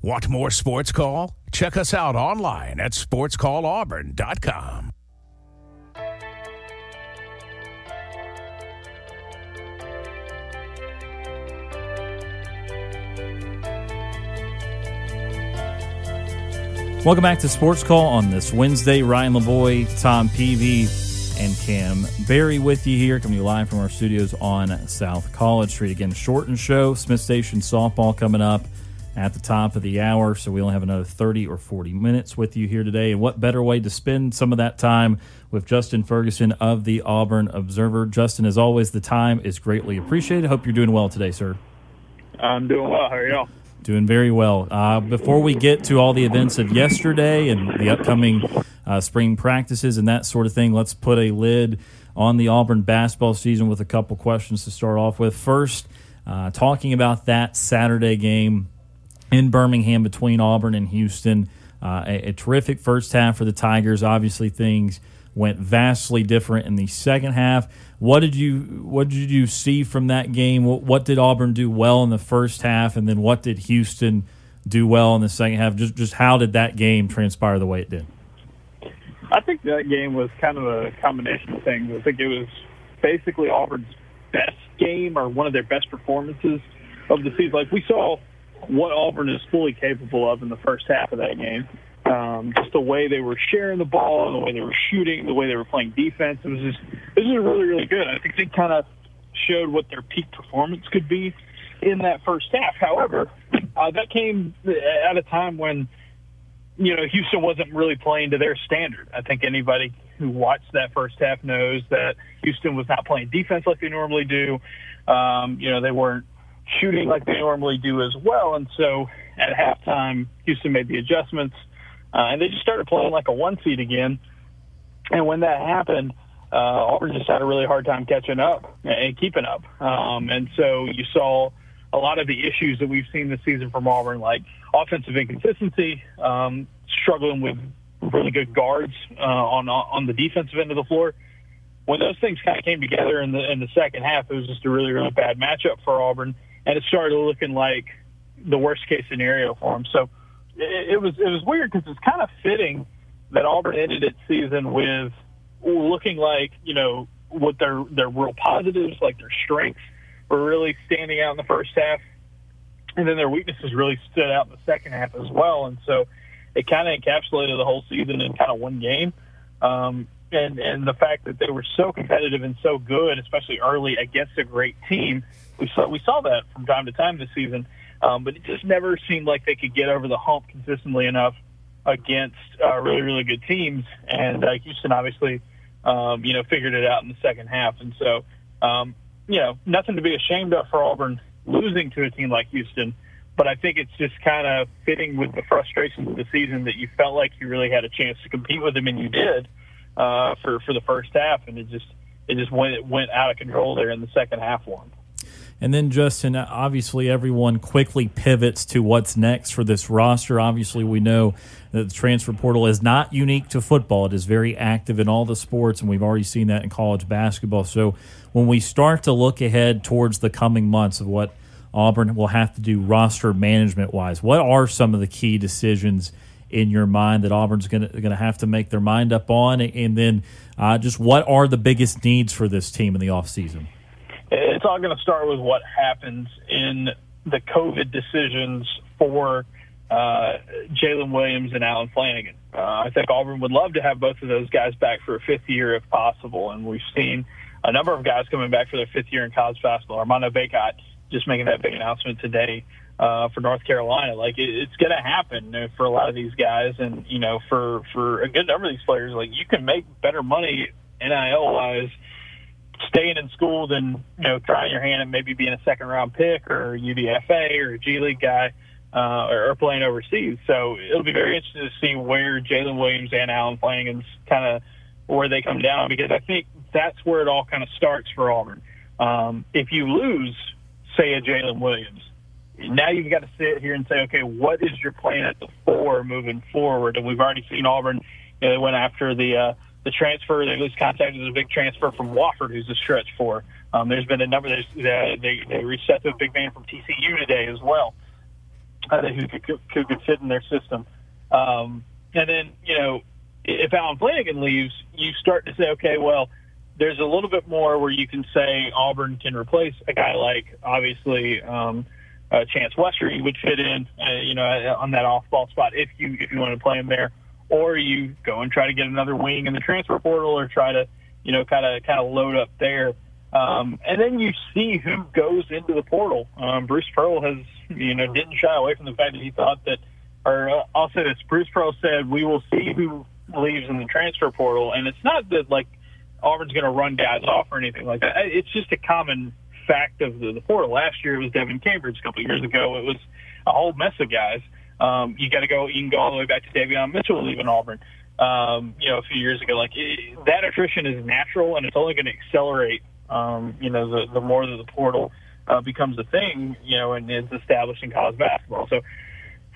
Want more Sports Call? Check us out online at sportscallauburn.com. Welcome back to Sports Call on this Wednesday. Ryan Lavoie, Tom Peavy, and Cam Barry with you here, coming to you live from our studios on South College Street. Again, shortened show. Smith Station softball coming up at the top of the hour, so we only have another 30 or 40 minutes with you here today. And what better way to spend some of that time with Justin Ferguson of the Auburn Observer? Justin, as always, the time is greatly appreciated. Hope you're doing well today, sir. I'm doing well. How are y'all? Doing very well. Uh, before we get to all the events of yesterday and the upcoming uh, spring practices and that sort of thing, let's put a lid on the Auburn basketball season with a couple questions to start off with. First, uh, talking about that Saturday game in Birmingham between Auburn and Houston. Uh, a, a, terrific first half for the Tigers. Obviously, things went vastly different in the second half. What did you What did you see from that game? What, what, did Auburn do well in the first half, and then what did Houston do well in the second half? Just just how did that game transpire the way it did? I think that game was kind of a combination of things. I think it was basically Auburn's best game or one of their best performances of the season. Like we saw what Auburn is fully capable of in the first half of that game. Um, just the way they were sharing the ball, the way they were shooting, the way they were playing defense. It was just it was really really good. I think they kind of showed what their peak performance could be in that first half. However, uh, that came at a time when you know Houston wasn't really playing to their standard. I think anybody who watched that first half knows that Houston was not playing defense like they normally do. Um, you know they weren't shooting like they normally do as well, and so at halftime Houston made the adjustments uh, and they just started playing like a one seed again. And when that happened, uh, Auburn just had a really hard time catching up and keeping up. Um, and so you saw a lot of the issues that we've seen this season from Auburn, like offensive inconsistency, um, struggling with really good guards uh, on on the defensive end of the floor. When those things kind of came together in the in the second half, it was just a really really bad matchup for Auburn, and it started looking like the worst case scenario for them. So it, it was it was weird because it's kind of fitting that Auburn ended its season with looking like you know what their their real positives, like their strengths, were really standing out in the first half, and then their weaknesses really stood out in the second half as well. And so it kind of encapsulated the whole season in kind of one game. Um, and and the fact that they were so competitive and so good, especially early against a great team, we saw we saw that from time to time this season. Um, but it just never seemed like they could get over the hump consistently enough against uh, really, really good teams. And uh, Houston obviously, um, you know, figured it out in the second half. And so, um, you know, nothing to be ashamed of for Auburn losing to a team like Houston. But I think it's just kind of fitting with the frustrations of the season that you felt like you really had a chance to compete with them, and you did uh, for for the first half, and it just it just went it went out of control there in the second half one. And then, Justin, obviously, everyone quickly pivots to what's next for this roster. Obviously, we know that the transfer portal is not unique to football, it is very active in all the sports, and we've already seen that in college basketball. So, when we start to look ahead towards the coming months of what Auburn will have to do roster management wise, what are some of the key decisions? In your mind that Auburn's going to have to make their mind up on? And then uh, just what are the biggest needs for this team in the offseason? it's all going to start with what happens in the COVID decisions for uh, Jaylin Williams and Allen Flanigan. Uh, I think Auburn would love to have both of those guys back for a fifth year if possible, and we've seen a number of guys coming back for their fifth year in college basketball. Armando Bacot just making that big announcement today uh, for North Carolina. Like it, it's going to happen for a lot of these guys, and you know, for for a good number of these players, like you can make better money NIL wise staying in school than you know trying your hand at maybe being a second round pick or UDFA or a G League guy uh, or, or playing overseas. So it'll be very interesting to see where Jaylin Williams and Allen Flanigan's kind of where they come down because I think that's where it all kind of starts for Auburn. Um, if you lose, say a Jaylin Williams, now you've got to sit here and say, okay, what is your plan at the four moving forward? And we've already seen Auburn. You know, they went after the uh, the transfer. They was contacted as a big transfer from Wofford, who's a stretch for. Um, there's been a number. Uh, they they reached out to a big man from TCU today as well. uh, who could, who could fit in their system. Um, and then, you know, if Allen Flanigan leaves, you start to say, okay, well, there's a little bit more where you can say Auburn can replace a guy like obviously um, uh, Chance Westry would fit in, uh, you know, on that off-ball spot if you if you want to play him there, or you go and try to get another wing in the transfer portal, or try to, you know, kind of kind of load up there. Um, and then you see who goes into the portal. Um, Bruce Pearl has, you know, didn't shy away from the fact that he thought that, or uh, say this: Bruce Pearl said, "We will see who leaves in the transfer portal," and it's not that like Auburn's going to run guys off or anything like that. It's just a common fact of the, the portal. Last year it was Devin Cambridge. A couple years ago it was a whole mess of guys. Um, you got to go. You can go all the way back to Davion Mitchell leaving Auburn. Um, you know, a few years ago, like it, that attrition is natural, and it's only going to accelerate. Um, you know, the the more that the portal uh, becomes a thing, you know, and is established in college basketball. So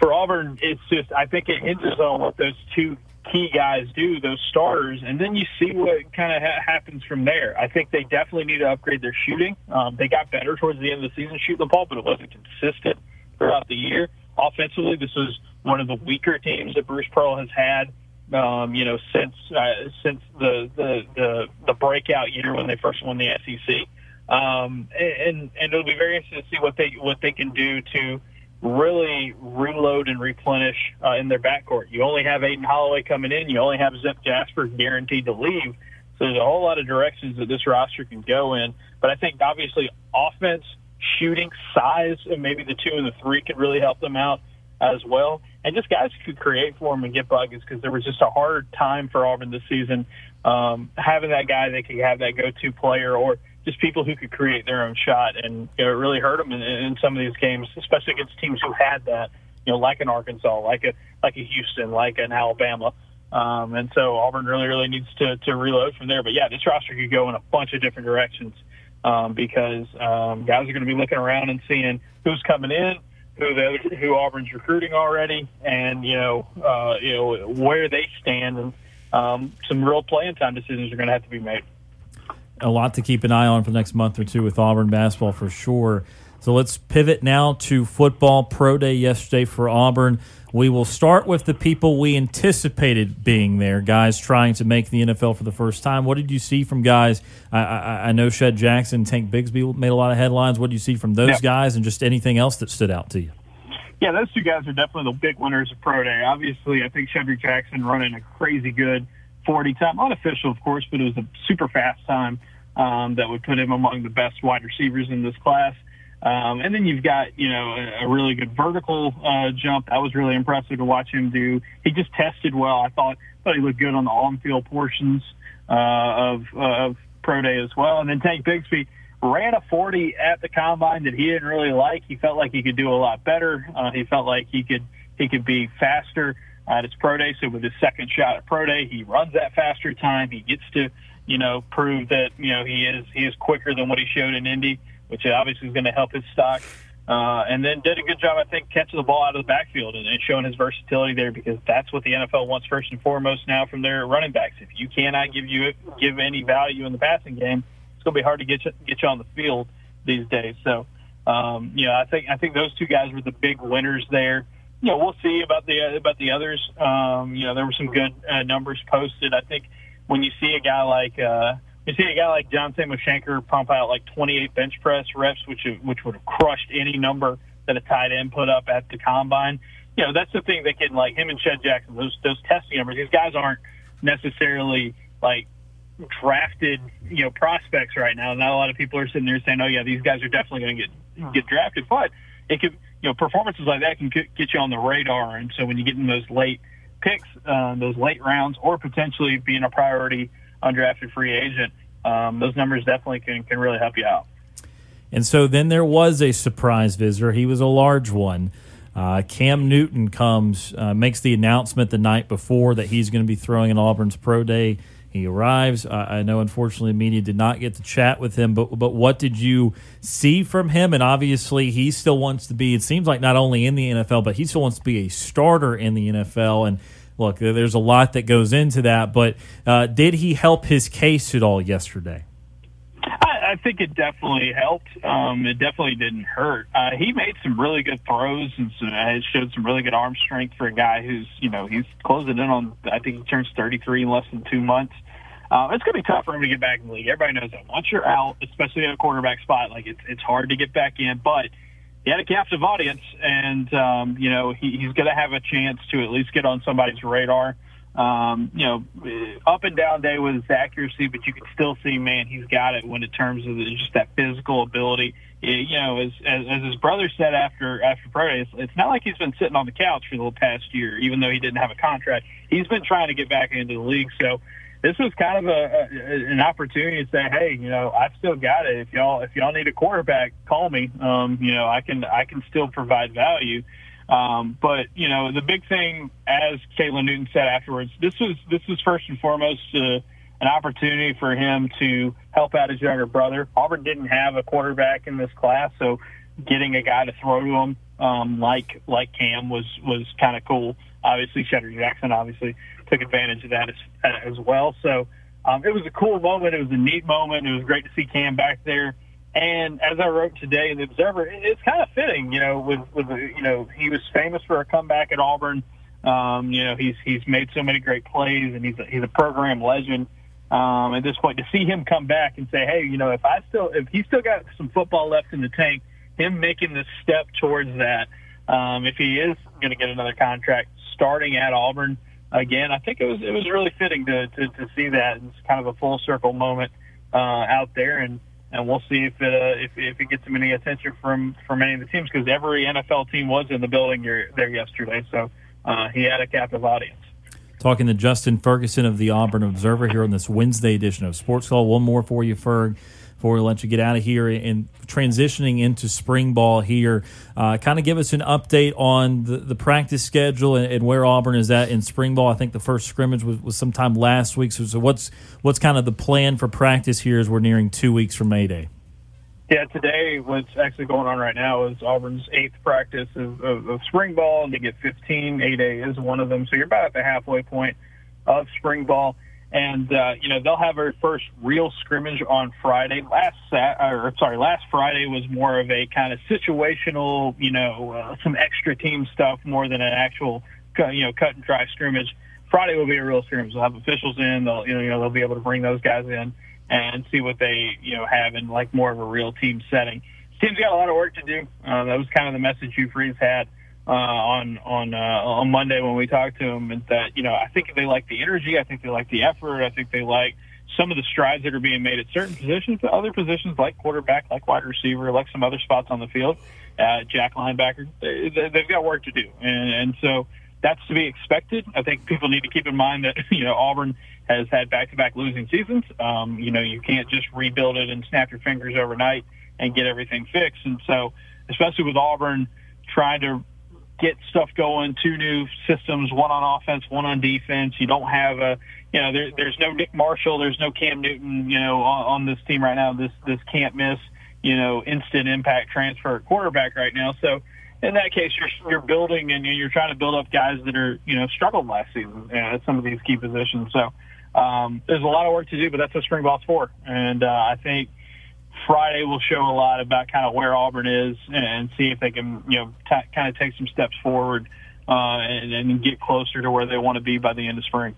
for Auburn, it's just I think it hinges on what those two key guys do, those starters, and then you see what kind of ha- happens from there. I think they definitely need to upgrade their shooting. Um, they got better towards the end of the season shooting the ball, but it wasn't consistent throughout the year. Offensively, this was one of the weaker teams that Bruce Pearl has had. Um, you know, since uh, since the, the the the breakout year when they first won the SEC, um, and and it'll be very interesting to see what they what they can do to really reload and replenish uh, in their backcourt. You only have Aden Holloway coming in. You only have Zep Jasper guaranteed to leave. So there's a whole lot of directions that this roster can go in. But I think obviously offense, shooting, size, and maybe the two and the three could really help them out as well. And just guys who could create for them and get buckets because there was just a hard time for Auburn this season um, having that guy that could have that go-to player or – just people who could create their own shot, and you know, it really hurt them in, in some of these games, especially against teams who had that, you know, like an Arkansas, like a like a Houston, like an Alabama. Um, and so Auburn really, really needs to, to reload from there. But yeah, this roster could go in a bunch of different directions um, because um, guys are going to be looking around and seeing who's coming in, who the who Auburn's recruiting already, and you know, uh, you know where they stand, and um, some real playing time decisions are going to have to be made a lot to keep an eye on for the next month or two with Auburn basketball for sure. So let's pivot now to football. Pro Day yesterday for Auburn. We will start with the people we anticipated being there, guys trying to make the NFL for the first time. What did you see from guys? I, I, I know Shed Jackson, Tank Bigsby made a lot of headlines. What did you see from those yeah. guys, and just anything else that stood out to you? Yeah, those two guys are definitely the big winners of Pro Day. Obviously, I think Shedrick Jackson running a crazy good 40 time, unofficial, of course, but it was a super fast time um, that would put him among the best wide receivers in this class. Um, and then you've got, you know, a, a really good vertical uh, jump. That was really impressive to watch him do. He just tested well. I thought, thought he looked good on the on-field portions uh, of, uh, of pro day as well. And then Tank Bigsby ran a 40 at the combine that he didn't really like. He felt like he could do a lot better. Uh, he felt like he could he could be faster at his pro day. So with his second shot at pro day, he runs that faster time. He gets to you know, prove that you know he is he is quicker than what he showed in Indy, which obviously is going to help his stock. Uh, and then did a good job, I think, catching the ball out of the backfield and, and showing his versatility there because that's what the NFL wants first and foremost now from their running backs. If you cannot give you give any value in the passing game, it's going to be hard to get you, get you on the field these days. So, um, you know, I think I think those two guys were the big winners there. You know, we'll see about the about the others. Um, you know, there were some good uh, numbers posted. I think when you see a guy like uh, you see a guy like John Samuel Shenker pump out like 28 bench press reps, which which would have crushed any number that a tight end put up at the combine. You know, that's the thing that can like him and Shed Jackson, those those testing numbers. These guys aren't necessarily like drafted, you know, prospects right now. Not a lot of people are sitting there saying, "Oh yeah, these guys are definitely going to get get drafted." But it could, you know, performances like that can get you on the radar. And so when you get in those late picks, uh, those late rounds, or potentially being a priority undrafted free agent, um, those numbers definitely can, can really help you out. And so then there was a surprise visitor. He was a large one. Uh, Cam Newton comes, uh, makes the announcement the night before that he's going to be throwing in Auburn's pro day he arrives. Uh, I know, unfortunately, media did not get to chat with him, but but what did you see from him? And obviously, he still wants to be. It seems like not only in the NFL, but he still wants to be a starter in the NFL. And look, there's a lot that goes into that. But uh, did he help his case at all yesterday? I, think it definitely helped. Um, it definitely didn't hurt. Uh, he made some really good throws and some, uh, showed some really good arm strength for a guy who's, you know, he's closing in on, I think he turns 33 in less than two months. Uh, it's going to be tough for him to get back in the league. Everybody knows that. Once you're out, especially at a quarterback spot, like it's, it's hard to get back in, but he had a captive audience and, um, you know, he, he's going to have a chance to at least get on somebody's radar um, you know, up and down day with his accuracy, but you can still see, man, he's got it when in terms of just that physical ability. You know, as, as, as his brother said after after pro day, it's, it's not like he's been sitting on the couch for the past year, even though he didn't have a contract. He's been trying to get back into the league, so this was kind of a, a an opportunity to say, hey, you know, I've still got it. If y'all if y'all need a quarterback, call me. Um, you know, I can I can still provide value. Um, but you know, the big thing, as Caylin Newton said afterwards, this was this was first and foremost uh, an opportunity for him to help out his younger brother. Auburn didn't have a quarterback in this class, so getting a guy to throw to him um, like like Cam was was kind of cool. Obviously, Shedrick Jackson obviously took advantage of that as, as well. So um, it was a cool moment. It was a neat moment. It was great to see Cam back there. And as I wrote today in the Observer, it's kind of fitting, you know, with with you know he was famous for a comeback at Auburn. Um, you know, he's he's made so many great plays, and he's a, he's a program legend. Um, at this point, to see him come back and say, hey, you know, if I still if he's still got some football left in the tank, him making this step towards that, um, if he is going to get another contract starting at Auburn again, I think it was it was really fitting to to, to see that. It's kind of a full circle moment uh, out there, and and we'll see if it uh, if, if it gets him any attention from from any of the teams because every NFL team was in the building there yesterday, so uh, he had a captive audience. Talking to Justin Ferguson of the Auburn Observer here on this Wednesday edition of Sports Call. One more for you, Ferg before we let you get out of here and transitioning into spring ball here. Uh, kind of give us an update on the, the practice schedule and, and, where Auburn is at in spring ball. I think the first scrimmage was, was sometime last week. So, so, what's what's kind of the plan for practice here as we're nearing two weeks from A-Day? Yeah, today what's actually going on right now is Auburn's eighth practice of, of, of spring ball, and they get 15. A-Day is one of them. So you're about at the halfway point of spring ball and uh, you know they'll have their first real scrimmage on Friday. Last Sat- or sorry, last Friday was more of a kind of situational, you know, uh, some extra team stuff more than an actual, you know, cut and dry scrimmage. Friday will be a real scrimmage. They'll have officials in. They'll you know, you know they'll be able to bring those guys in and see what they you know have in like more of a real team setting. Team's got a lot of work to do. Uh, that was kind of the message Hugh Freeze had uh, on on uh, on Monday when we talked to them, and that you know I think they like the energy, I think they like the effort, I think they like some of the strides that are being made at certain positions, but other positions like quarterback, like wide receiver, like some other spots on the field, uh, jack linebacker, they, they've got work to do, and, and so that's to be expected. I think people need to keep in mind that you know Auburn has had back-to-back losing seasons. Um, you know you can't just rebuild it and snap your fingers overnight and get everything fixed, and so especially with Auburn trying to get stuff going. Two new systems, one on offense, one on defense. You don't have a, you know, there, there's no Nick Marshall, there's no Cam Newton, you know, on, on this team right now. This this can't miss, you know, instant impact transfer quarterback right now. So in that case, you're you're building and you're trying to build up guys that are you know struggled last season at some of these key positions. So um, there's a lot of work to do, but that's what spring ball's for. And uh, I think Friday will show a lot about kind of where Auburn is and see if they can, you know, t- kind of take some steps forward uh, and, and, get closer to where they want to be by the end of spring.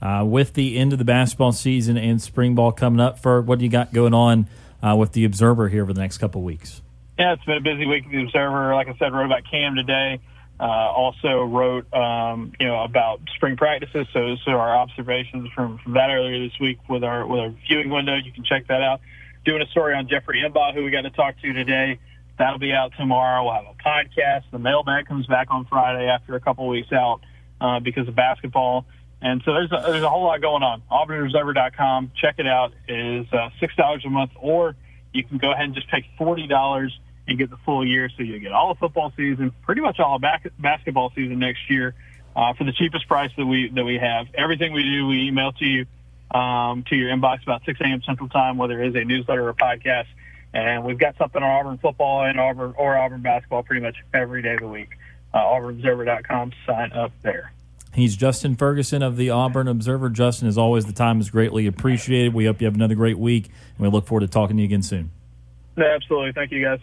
Uh, with the end of the basketball season and spring ball coming up, for what do you got going on uh, with the Observer here over the next couple of weeks? Yeah, it's been a busy week. The Observer, like I said, wrote about Cam today. Uh, also wrote, um, you know, about spring practices. So, so our observations from, from that earlier this week with our with our viewing window. You can check that out doing a story on Jeffrey M'ba, who we got to talk to today. That'll be out tomorrow. We'll have a podcast. The mailbag comes back on Friday after a couple weeks out uh, because of basketball. And so there's a, there's a whole lot going on. AuburnObserver.com. Check it out. It is uh, $6 a month, or you can go ahead and just pay $40 and get the full year. So you get all the football season, pretty much all back, basketball season next year uh, for the cheapest price that we, that we have. Everything we do, we email to you um, to your inbox about 6 a.m. Central Time, whether it is a newsletter or a podcast. And we've got something on Auburn football and Auburn or Auburn basketball pretty much every day of the week. Uh, AuburnObserver.com. Sign up there. He's Justin Ferguson of the Auburn Observer. Justin, as always, the time is greatly appreciated. We hope you have another great week, and we look forward to talking to you again soon. absolutely. Thank you, guys.